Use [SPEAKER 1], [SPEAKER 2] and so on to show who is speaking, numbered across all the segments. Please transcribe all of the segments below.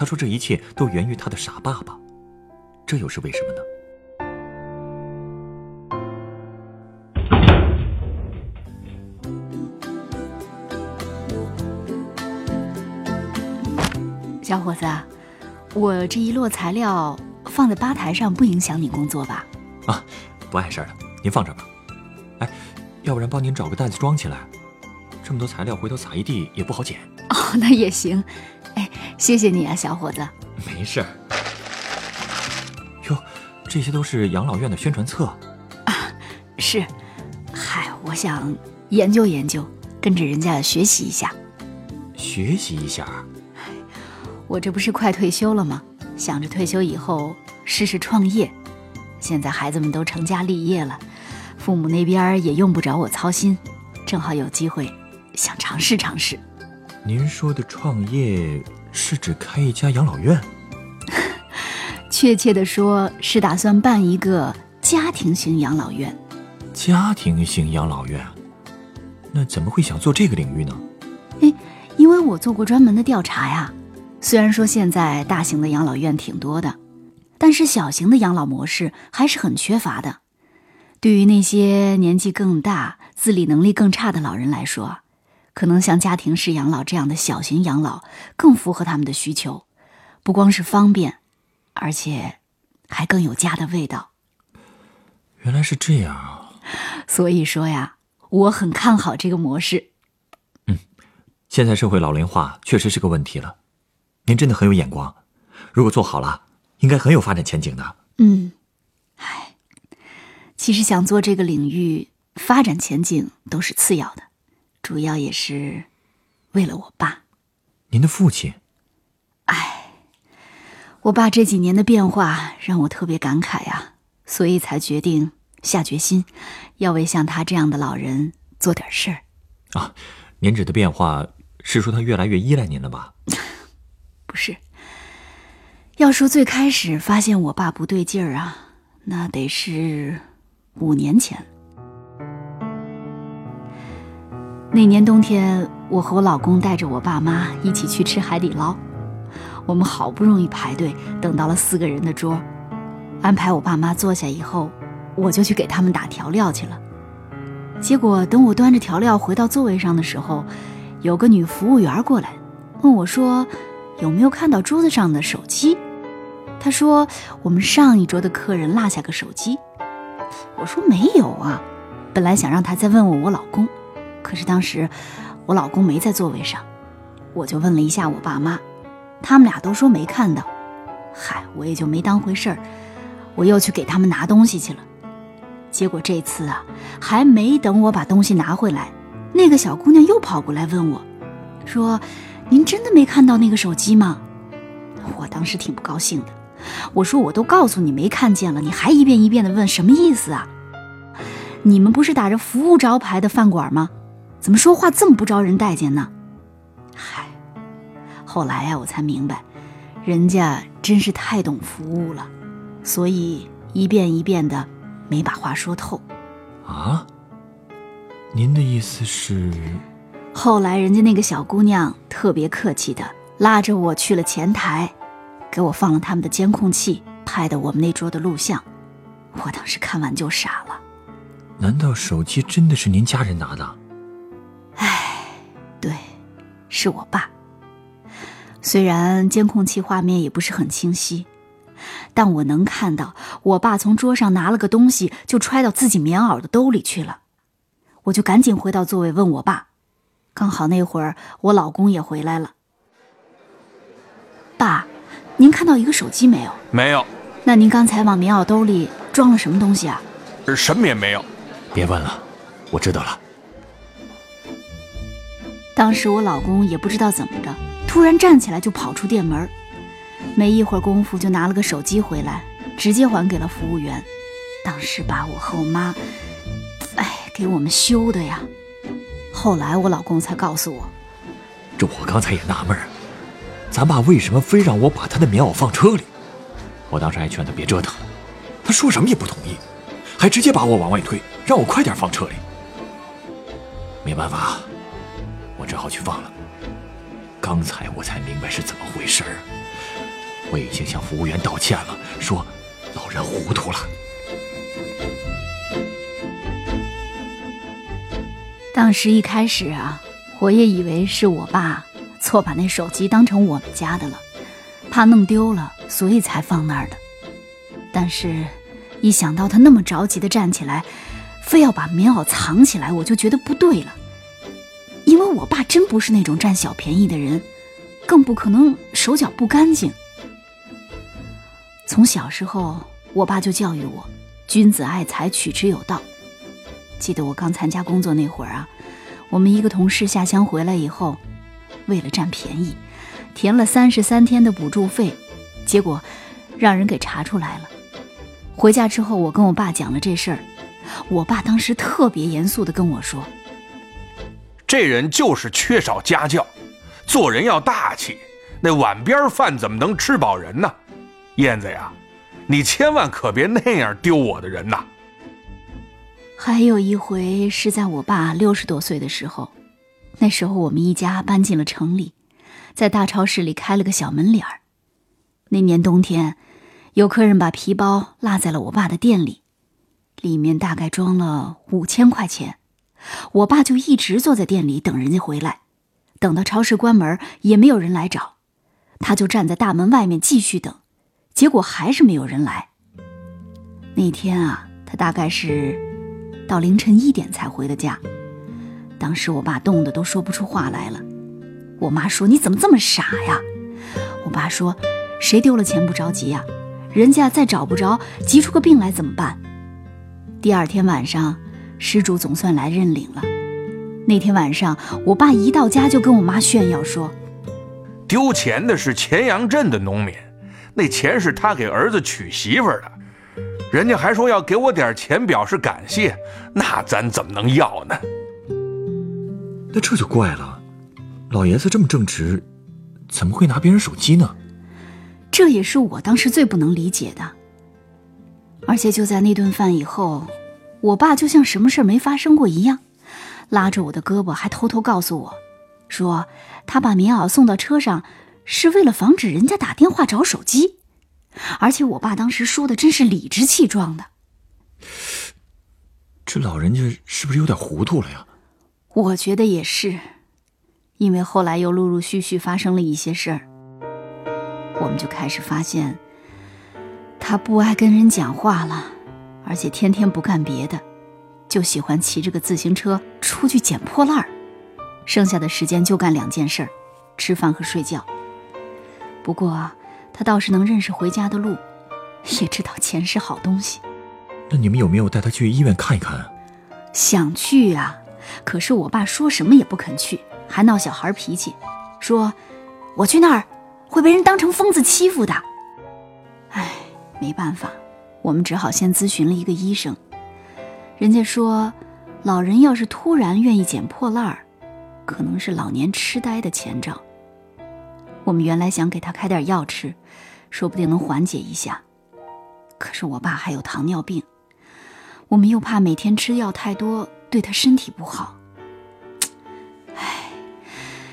[SPEAKER 1] 他说这一切都源于他的傻爸爸，这又是为什么呢？
[SPEAKER 2] 小伙子，我这一摞材料放在吧台上，不影响你工作吧？
[SPEAKER 1] 啊，不碍事儿的，您放这吧。哎，要不然帮您找个袋子装起来，这么多材料回头撒一地也不好捡。
[SPEAKER 2] 哦，那也行。哎，谢谢你啊，小伙子。
[SPEAKER 1] 没事儿。哟，这些都是养老院的宣传册。
[SPEAKER 2] 啊，是。嗨，我想研究研究，跟着人家学习一下。
[SPEAKER 1] 学习一下。
[SPEAKER 2] 我这不是快退休了吗？想着退休以后试试创业。现在孩子们都成家立业了，父母那边也用不着我操心，正好有机会，想尝试尝试。
[SPEAKER 1] 您说的创业是指开一家养老院？
[SPEAKER 2] 确切的说，是打算办一个家庭型养老院。
[SPEAKER 1] 家庭型养老院？那怎么会想做这个领域呢？
[SPEAKER 2] 哎，因为我做过专门的调查呀。虽然说现在大型的养老院挺多的，但是小型的养老模式还是很缺乏的。对于那些年纪更大、自理能力更差的老人来说，可能像家庭式养老这样的小型养老更符合他们的需求，不光是方便，而且还更有家的味道。
[SPEAKER 1] 原来是这样啊！
[SPEAKER 2] 所以说呀，我很看好这个模式。
[SPEAKER 1] 嗯，现在社会老龄化确实是个问题了。您真的很有眼光，如果做好了，应该很有发展前景的。
[SPEAKER 2] 嗯，唉，其实想做这个领域，发展前景都是次要的，主要也是为了我爸。
[SPEAKER 1] 您的父亲？
[SPEAKER 2] 唉，我爸这几年的变化让我特别感慨呀，所以才决定下决心，要为像他这样的老人做点事儿。
[SPEAKER 1] 啊，您指的变化是说他越来越依赖您了吧？
[SPEAKER 2] 不是，要说最开始发现我爸不对劲儿啊，那得是五年前。那年冬天，我和我老公带着我爸妈一起去吃海底捞，我们好不容易排队等到了四个人的桌，安排我爸妈坐下以后，我就去给他们打调料去了。结果等我端着调料回到座位上的时候，有个女服务员过来问我说。有没有看到桌子上的手机？她说我们上一桌的客人落下个手机。我说没有啊，本来想让他再问问我老公，可是当时我老公没在座位上，我就问了一下我爸妈，他们俩都说没看到。嗨，我也就没当回事儿，我又去给他们拿东西去了。结果这次啊，还没等我把东西拿回来，那个小姑娘又跑过来问我，说。您真的没看到那个手机吗？我当时挺不高兴的，我说我都告诉你没看见了，你还一遍一遍的问，什么意思啊？你们不是打着服务招牌的饭馆吗？怎么说话这么不招人待见呢？嗨，后来呀，我才明白，人家真是太懂服务了，所以一遍一遍的没把话说透。
[SPEAKER 1] 啊？您的意思是？
[SPEAKER 2] 后来，人家那个小姑娘特别客气的拉着我去了前台，给我放了他们的监控器拍的我们那桌的录像。我当时看完就傻了。
[SPEAKER 1] 难道手机真的是您家人拿的？
[SPEAKER 2] 是我爸。虽然监控器画面也不是很清晰，但我能看到我爸从桌上拿了个东西就揣到自己棉袄的兜里去了。我就赶紧回到座位问我爸。刚好那会儿我老公也回来了。爸，您看到一个手机没有？
[SPEAKER 3] 没有。
[SPEAKER 2] 那您刚才往棉袄兜里装了什么东西啊？
[SPEAKER 3] 什么也没有。
[SPEAKER 1] 别问了，我知道了。
[SPEAKER 2] 当时我老公也不知道怎么着，突然站起来就跑出店门，没一会儿功夫就拿了个手机回来，直接还给了服务员。当时把我和我妈，哎，给我们羞的呀。后来我老公才告诉我，
[SPEAKER 1] 这我刚才也纳闷，咱爸为什么非让我把他的棉袄放车里？我当时还劝他别折腾了，他说什么也不同意，还直接把我往外推，让我快点放车里。没办法，好去放了。刚才我才明白是怎么回事儿，我已经向服务员道歉了，说老人糊涂了。
[SPEAKER 2] 当时一开始啊，我也以为是我爸错把那手机当成我们家的了，怕弄丢了，所以才放那儿的。但是，一想到他那么着急的站起来，非要把棉袄藏起来，我就觉得不对了。因为我爸真不是那种占小便宜的人，更不可能手脚不干净。从小时候，我爸就教育我：君子爱财，取之有道。记得我刚参加工作那会儿啊，我们一个同事下乡回来以后，为了占便宜，填了三十三天的补助费，结果让人给查出来了。回家之后，我跟我爸讲了这事儿，我爸当时特别严肃地跟我说：“
[SPEAKER 3] 这人就是缺少家教，做人要大气，那碗边饭怎么能吃饱人呢？燕子呀，你千万可别那样丢我的人呐！”
[SPEAKER 2] 还有一回是在我爸六十多岁的时候，那时候我们一家搬进了城里，在大超市里开了个小门脸儿。那年冬天，有客人把皮包落在了我爸的店里，里面大概装了五千块钱。我爸就一直坐在店里等人家回来，等到超市关门也没有人来找，他就站在大门外面继续等，结果还是没有人来。那天啊，他大概是。到凌晨一点才回的家，当时我爸冻得都说不出话来了。我妈说：“你怎么这么傻呀？”我爸说：“谁丢了钱不着急呀？人家再找不着，急出个病来怎么办？”第二天晚上，失主总算来认领了。那天晚上，我爸一到家就跟我妈炫耀说：“
[SPEAKER 3] 丢钱的是钱阳镇的农民，那钱是他给儿子娶媳妇的。”人家还说要给我点钱表示感谢，那咱怎么能要呢？
[SPEAKER 1] 那这就怪了，老爷子这么正直，怎么会拿别人手机呢？
[SPEAKER 2] 这也是我当时最不能理解的。而且就在那顿饭以后，我爸就像什么事没发生过一样，拉着我的胳膊，还偷偷告诉我，说他把棉袄送到车上，是为了防止人家打电话找手机。而且我爸当时说的真是理直气壮的。
[SPEAKER 1] 这老人家是不是有点糊涂了呀？
[SPEAKER 2] 我觉得也是，因为后来又陆陆续续发生了一些事儿，我们就开始发现，他不爱跟人讲话了，而且天天不干别的，就喜欢骑着个自行车出去捡破烂儿，剩下的时间就干两件事：吃饭和睡觉。不过。他倒是能认识回家的路，也知道钱是好东西。
[SPEAKER 1] 那你们有没有带他去医院看一看？
[SPEAKER 2] 想去啊，可是我爸说什么也不肯去，还闹小孩脾气，说我去那儿会被人当成疯子欺负的。唉，没办法，我们只好先咨询了一个医生。人家说，老人要是突然愿意捡破烂儿，可能是老年痴呆的前兆。我们原来想给他开点药吃，说不定能缓解一下。可是我爸还有糖尿病，我们又怕每天吃药太多对他身体不好。唉，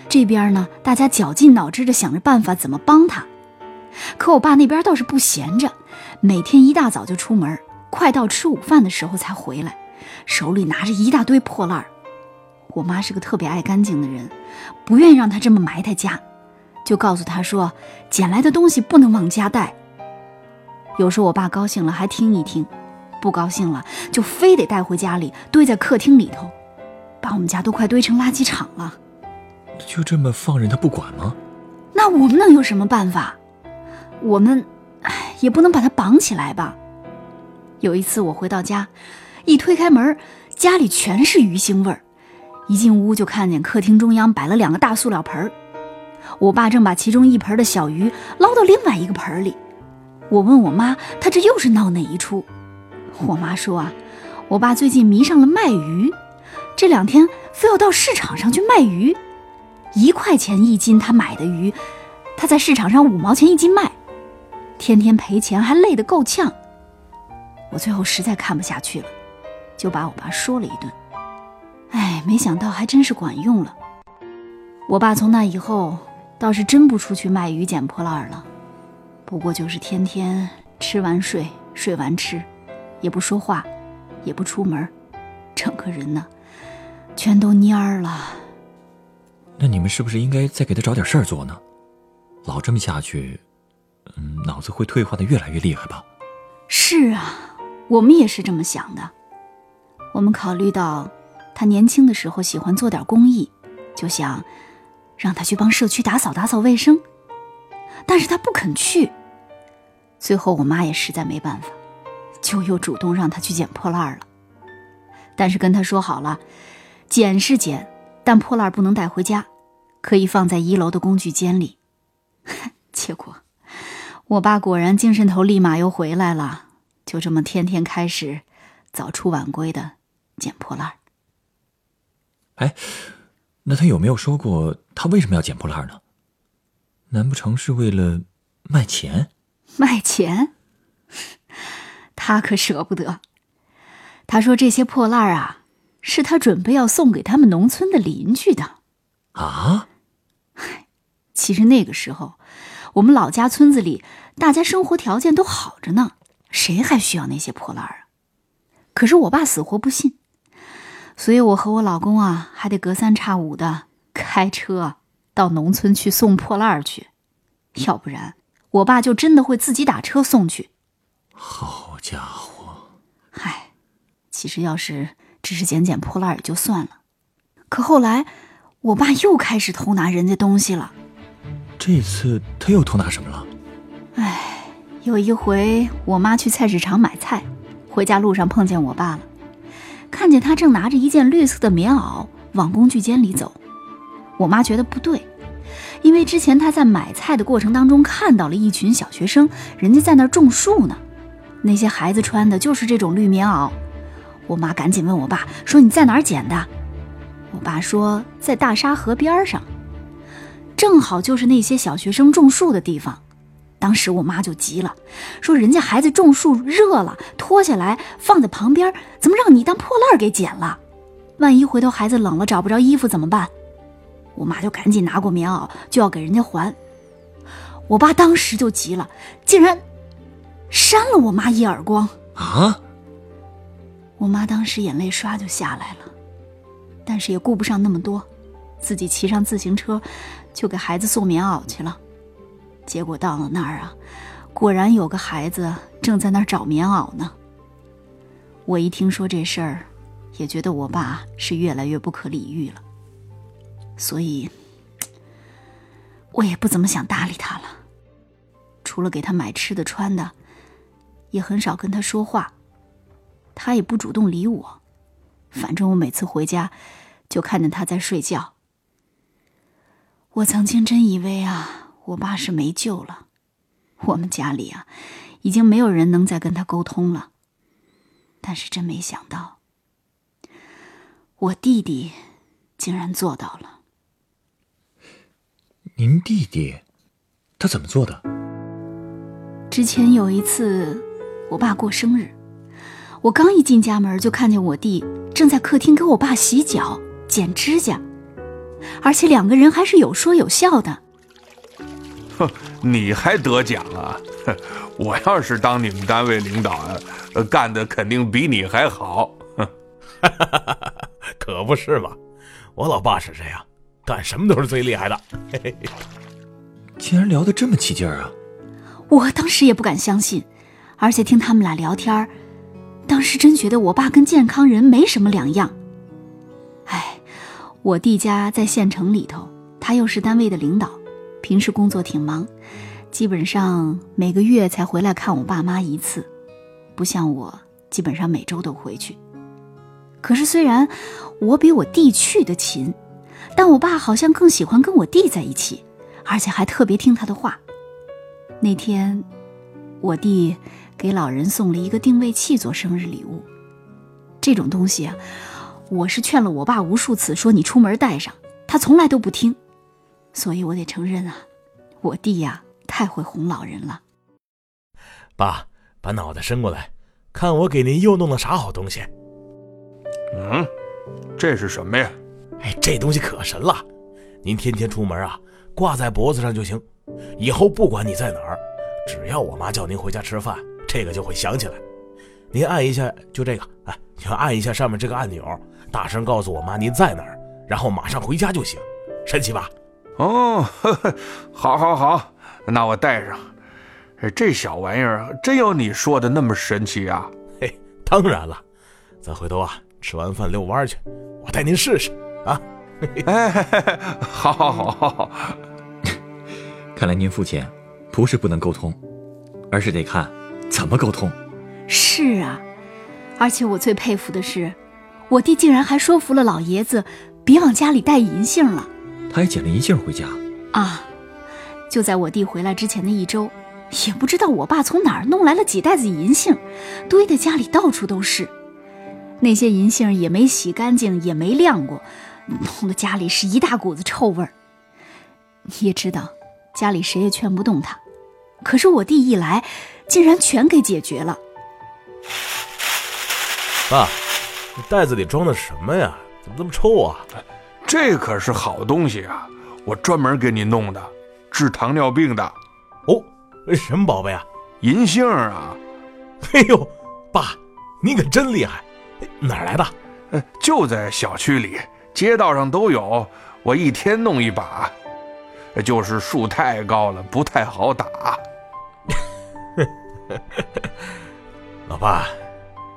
[SPEAKER 2] 这边呢，大家绞尽脑汁的想着办法怎么帮他。可我爸那边倒是不闲着，每天一大早就出门，快到吃午饭的时候才回来，手里拿着一大堆破烂儿。我妈是个特别爱干净的人，不愿意让她这么埋汰家。就告诉她说，捡来的东西不能往家带。有时候我爸高兴了还听一听，不高兴了就非得带回家里堆在客厅里头，把我们家都快堆成垃圾场了。
[SPEAKER 1] 就这么放任他不管吗？
[SPEAKER 2] 那我们能有什么办法？我们，唉，也不能把他绑起来吧。有一次我回到家，一推开门，家里全是鱼腥味儿，一进屋就看见客厅中央摆了两个大塑料盆儿。我爸正把其中一盆的小鱼捞到另外一个盆里。我问我妈，他这又是闹哪一出？我妈说啊，我爸最近迷上了卖鱼，这两天非要到市场上去卖鱼，一块钱一斤他买的鱼，他在市场上五毛钱一斤卖，天天赔钱还累得够呛。我最后实在看不下去了，就把我爸说了一顿。哎，没想到还真是管用了。我爸从那以后倒是真不出去卖鱼捡破烂了，不过就是天天吃完睡，睡完吃，也不说话，也不出门，整个人呢，全都蔫儿了。
[SPEAKER 1] 那你们是不是应该再给他找点事儿做呢？老这么下去，嗯，脑子会退化的越来越厉害吧？
[SPEAKER 2] 是啊，我们也是这么想的。我们考虑到。他年轻的时候喜欢做点公益，就想让他去帮社区打扫打扫卫生，但是他不肯去。最后我妈也实在没办法，就又主动让他去捡破烂了。但是跟他说好了，捡是捡，但破烂不能带回家，可以放在一楼的工具间里。结果我爸果然精神头立马又回来了，就这么天天开始早出晚归的捡破烂。
[SPEAKER 1] 哎，那他有没有说过他为什么要捡破烂呢？难不成是为了卖钱？
[SPEAKER 2] 卖钱？他可舍不得。他说这些破烂啊，是他准备要送给他们农村的邻居的。
[SPEAKER 1] 啊？
[SPEAKER 2] 其实那个时候，我们老家村子里大家生活条件都好着呢，谁还需要那些破烂啊？可是我爸死活不信。所以，我和我老公啊，还得隔三差五的开车到农村去送破烂去，要不然我爸就真的会自己打车送去。
[SPEAKER 1] 好家伙！
[SPEAKER 2] 嗨，其实要是只是捡捡破烂也就算了，可后来我爸又开始偷拿人家东西了。
[SPEAKER 1] 这次他又偷拿什么了？
[SPEAKER 2] 哎，有一回我妈去菜市场买菜，回家路上碰见我爸了。看见他正拿着一件绿色的棉袄往工具间里走，我妈觉得不对，因为之前她在买菜的过程当中看到了一群小学生，人家在那儿种树呢，那些孩子穿的就是这种绿棉袄。我妈赶紧问我爸说：“你在哪儿捡的？”我爸说：“在大沙河边上，正好就是那些小学生种树的地方。”当时我妈就急了，说：“人家孩子种树热了，脱下来放在旁边，怎么让你当破烂给捡了？万一回头孩子冷了找不着衣服怎么办？”我妈就赶紧拿过棉袄就要给人家还。我爸当时就急了，竟然扇了我妈一耳光。
[SPEAKER 1] 啊！
[SPEAKER 2] 我妈当时眼泪唰就下来了，但是也顾不上那么多，自己骑上自行车就给孩子送棉袄去了。结果到了那儿啊，果然有个孩子正在那儿找棉袄呢。我一听说这事儿，也觉得我爸是越来越不可理喻了，所以，我也不怎么想搭理他了。除了给他买吃的穿的，也很少跟他说话，他也不主动理我。反正我每次回家，就看见他在睡觉。我曾经真以为啊。我爸是没救了，我们家里啊，已经没有人能再跟他沟通了。但是真没想到，我弟弟竟然做到了。
[SPEAKER 1] 您弟弟，他怎么做的？
[SPEAKER 2] 之前有一次，我爸过生日，我刚一进家门，就看见我弟正在客厅给我爸洗脚、剪指甲，而且两个人还是有说有笑的。
[SPEAKER 3] 哼，你还得奖啊？我要是当你们单位领导啊，干的肯定比你还好。
[SPEAKER 4] 可不是嘛，我老爸是这样，干什么都是最厉害的。
[SPEAKER 1] 竟然聊得这么起劲儿啊！
[SPEAKER 2] 我当时也不敢相信，而且听他们俩聊天当时真觉得我爸跟健康人没什么两样。我弟家在县城里头，他又是单位的领导。平时工作挺忙，基本上每个月才回来看我爸妈一次，不像我，基本上每周都回去。可是虽然我比我弟去的勤，但我爸好像更喜欢跟我弟在一起，而且还特别听他的话。那天，我弟给老人送了一个定位器做生日礼物。这种东西啊，我是劝了我爸无数次，说你出门带上，他从来都不听。所以我得承认啊，我弟呀，太会哄老人了。
[SPEAKER 4] 爸，把脑袋伸过来，看我给您又弄了啥好东西。
[SPEAKER 3] 嗯，这是什么呀？
[SPEAKER 4] 哎，这东西可神了，您天天出门啊，挂在脖子上就行。以后不管你在哪儿，只要我妈叫您回家吃饭，这个就会响起来。您按一下，就这个，哎，你按一下上面这个按钮，大声告诉我妈您在哪儿，然后马上回家就行。神奇吧？
[SPEAKER 3] 哦，呵呵，好，好，好，那我带上。这小玩意儿真有你说的那么神奇啊？
[SPEAKER 4] 嘿，当然了，咱回头啊，吃完饭遛弯去，我带您试试啊。
[SPEAKER 3] 哎，好，好，好，好，好。
[SPEAKER 1] 看来您父亲不是不能沟通，而是得看怎么沟通。
[SPEAKER 2] 是啊，而且我最佩服的是，我弟竟然还说服了老爷子，别往家里带银杏了。
[SPEAKER 1] 他还捡了银杏回家
[SPEAKER 2] 啊！就在我弟回来之前的一周，也不知道我爸从哪儿弄来了几袋子银杏，堆的家里到处都是。那些银杏也没洗干净，也没晾过，弄得家里是一大股子臭味儿。你也知道，家里谁也劝不动他，可是我弟一来，竟然全给解决了。
[SPEAKER 4] 爸，这袋子里装的什么呀？怎么这么臭啊？
[SPEAKER 3] 这可是好东西啊！我专门给你弄的，治糖尿病的。
[SPEAKER 4] 哦，什么宝贝啊？
[SPEAKER 3] 银杏啊！
[SPEAKER 4] 哎呦，爸，你可真厉害！哪儿来的？
[SPEAKER 3] 就在小区里，街道上都有。我一天弄一把，就是树太高了，不太好打。
[SPEAKER 4] 老爸，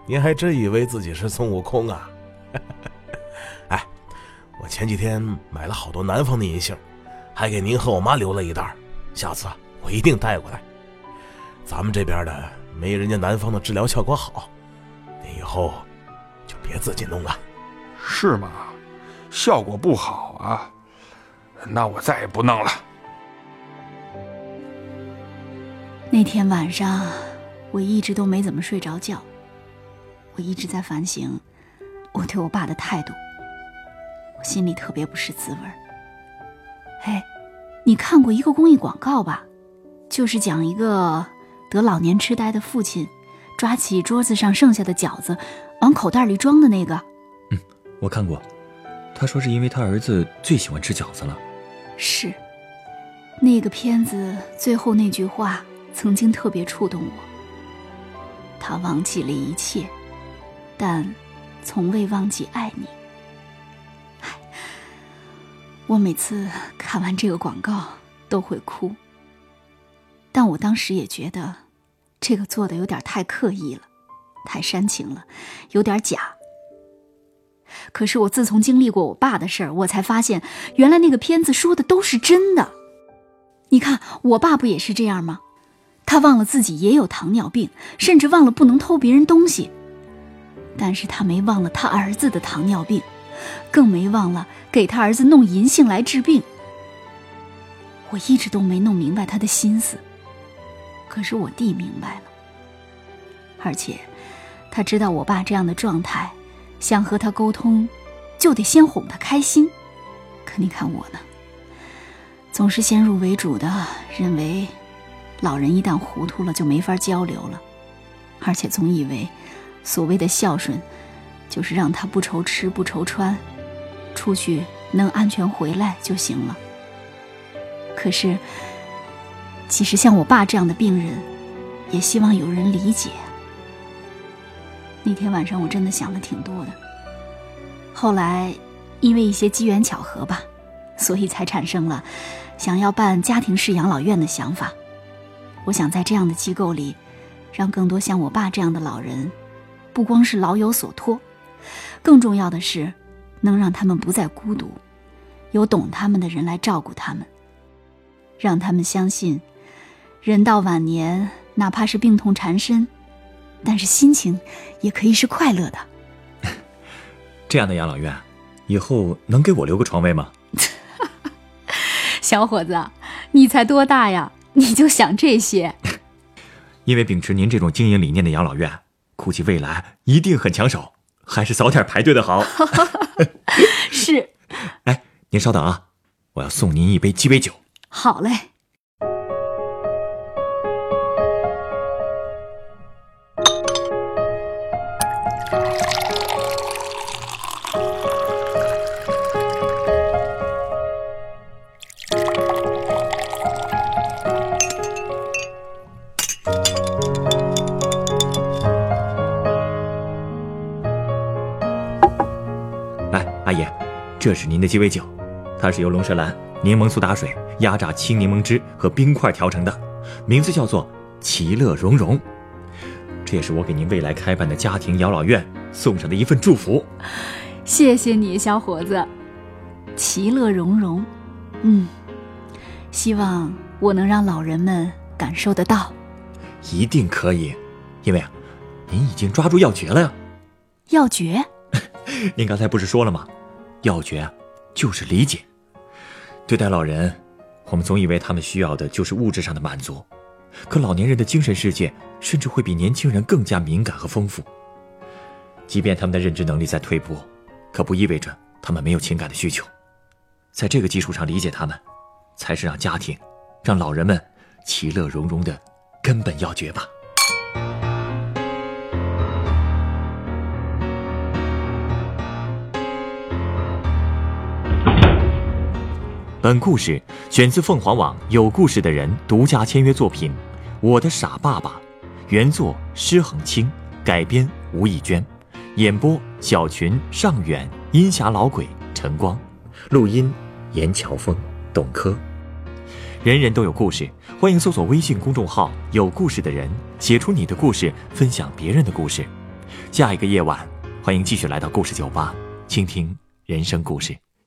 [SPEAKER 4] 您还真以为自己是孙悟空啊？哎。我前几天买了好多南方的银杏，还给您和我妈留了一袋下次我一定带过来。咱们这边的没人家南方的治疗效果好，您以后就别自己弄了。
[SPEAKER 3] 是吗？效果不好啊？那我再也不弄了。
[SPEAKER 2] 那天晚上，我一直都没怎么睡着觉，我一直在反省我对我爸的态度。我心里特别不是滋味儿。哎，你看过一个公益广告吧？就是讲一个得老年痴呆的父亲，抓起桌子上剩下的饺子，往口袋里装的那个。
[SPEAKER 1] 嗯，我看过。他说是因为他儿子最喜欢吃饺子了。
[SPEAKER 2] 是。那个片子最后那句话曾经特别触动我。他忘记了一切，但从未忘记爱你。我每次看完这个广告都会哭，但我当时也觉得这个做的有点太刻意了，太煽情了，有点假。可是我自从经历过我爸的事儿，我才发现原来那个片子说的都是真的。你看我爸不也是这样吗？他忘了自己也有糖尿病，甚至忘了不能偷别人东西，但是他没忘了他儿子的糖尿病。更没忘了给他儿子弄银杏来治病。我一直都没弄明白他的心思，可是我弟明白了。而且，他知道我爸这样的状态，想和他沟通，就得先哄他开心。可你看我呢，总是先入为主的认为，老人一旦糊涂了就没法交流了，而且总以为，所谓的孝顺。就是让他不愁吃不愁穿，出去能安全回来就行了。可是，其实像我爸这样的病人，也希望有人理解。那天晚上我真的想了挺多的。后来，因为一些机缘巧合吧，所以才产生了想要办家庭式养老院的想法。我想在这样的机构里，让更多像我爸这样的老人，不光是老有所托。更重要的是，能让他们不再孤独，有懂他们的人来照顾他们，让他们相信，人到晚年，哪怕是病痛缠身，但是心情也可以是快乐的。
[SPEAKER 1] 这样的养老院，以后能给我留个床位吗？
[SPEAKER 2] 小伙子，你才多大呀？你就想这些？
[SPEAKER 1] 因为秉持您这种经营理念的养老院，估计未来一定很抢手，还是早点排队的好。
[SPEAKER 2] 是。
[SPEAKER 1] 哎，您稍等啊，我要送您一杯鸡尾酒。
[SPEAKER 2] 好嘞。
[SPEAKER 1] 是您的鸡尾酒，它是由龙舌兰、柠檬苏打水、压榨青柠檬汁和冰块调成的，名字叫做“其乐融融”。这也是我给您未来开办的家庭养老院送上的一份祝福。
[SPEAKER 2] 谢谢你，小伙子。其乐融融，嗯，希望我能让老人们感受得到。
[SPEAKER 1] 一定可以，因为啊，您已经抓住要诀了呀。
[SPEAKER 2] 要诀？
[SPEAKER 1] 您刚才不是说了吗？要诀啊，就是理解。对待老人，我们总以为他们需要的就是物质上的满足，可老年人的精神世界甚至会比年轻人更加敏感和丰富。即便他们的认知能力在退步，可不意味着他们没有情感的需求。在这个基础上理解他们，才是让家庭、让老人们其乐融融的根本要诀吧。本故事选自凤凰网有故事的人独家签约作品《我的傻爸爸》，原作施恒清，改编吴亦娟，演播小群、尚远、阴霞老鬼、晨光，录音严乔峰、董珂。人人都有故事，欢迎搜索微信公众号“有故事的人”，写出你的故事，分享别人的故事。下一个夜晚，欢迎继续来到故事酒吧，倾听人生故事。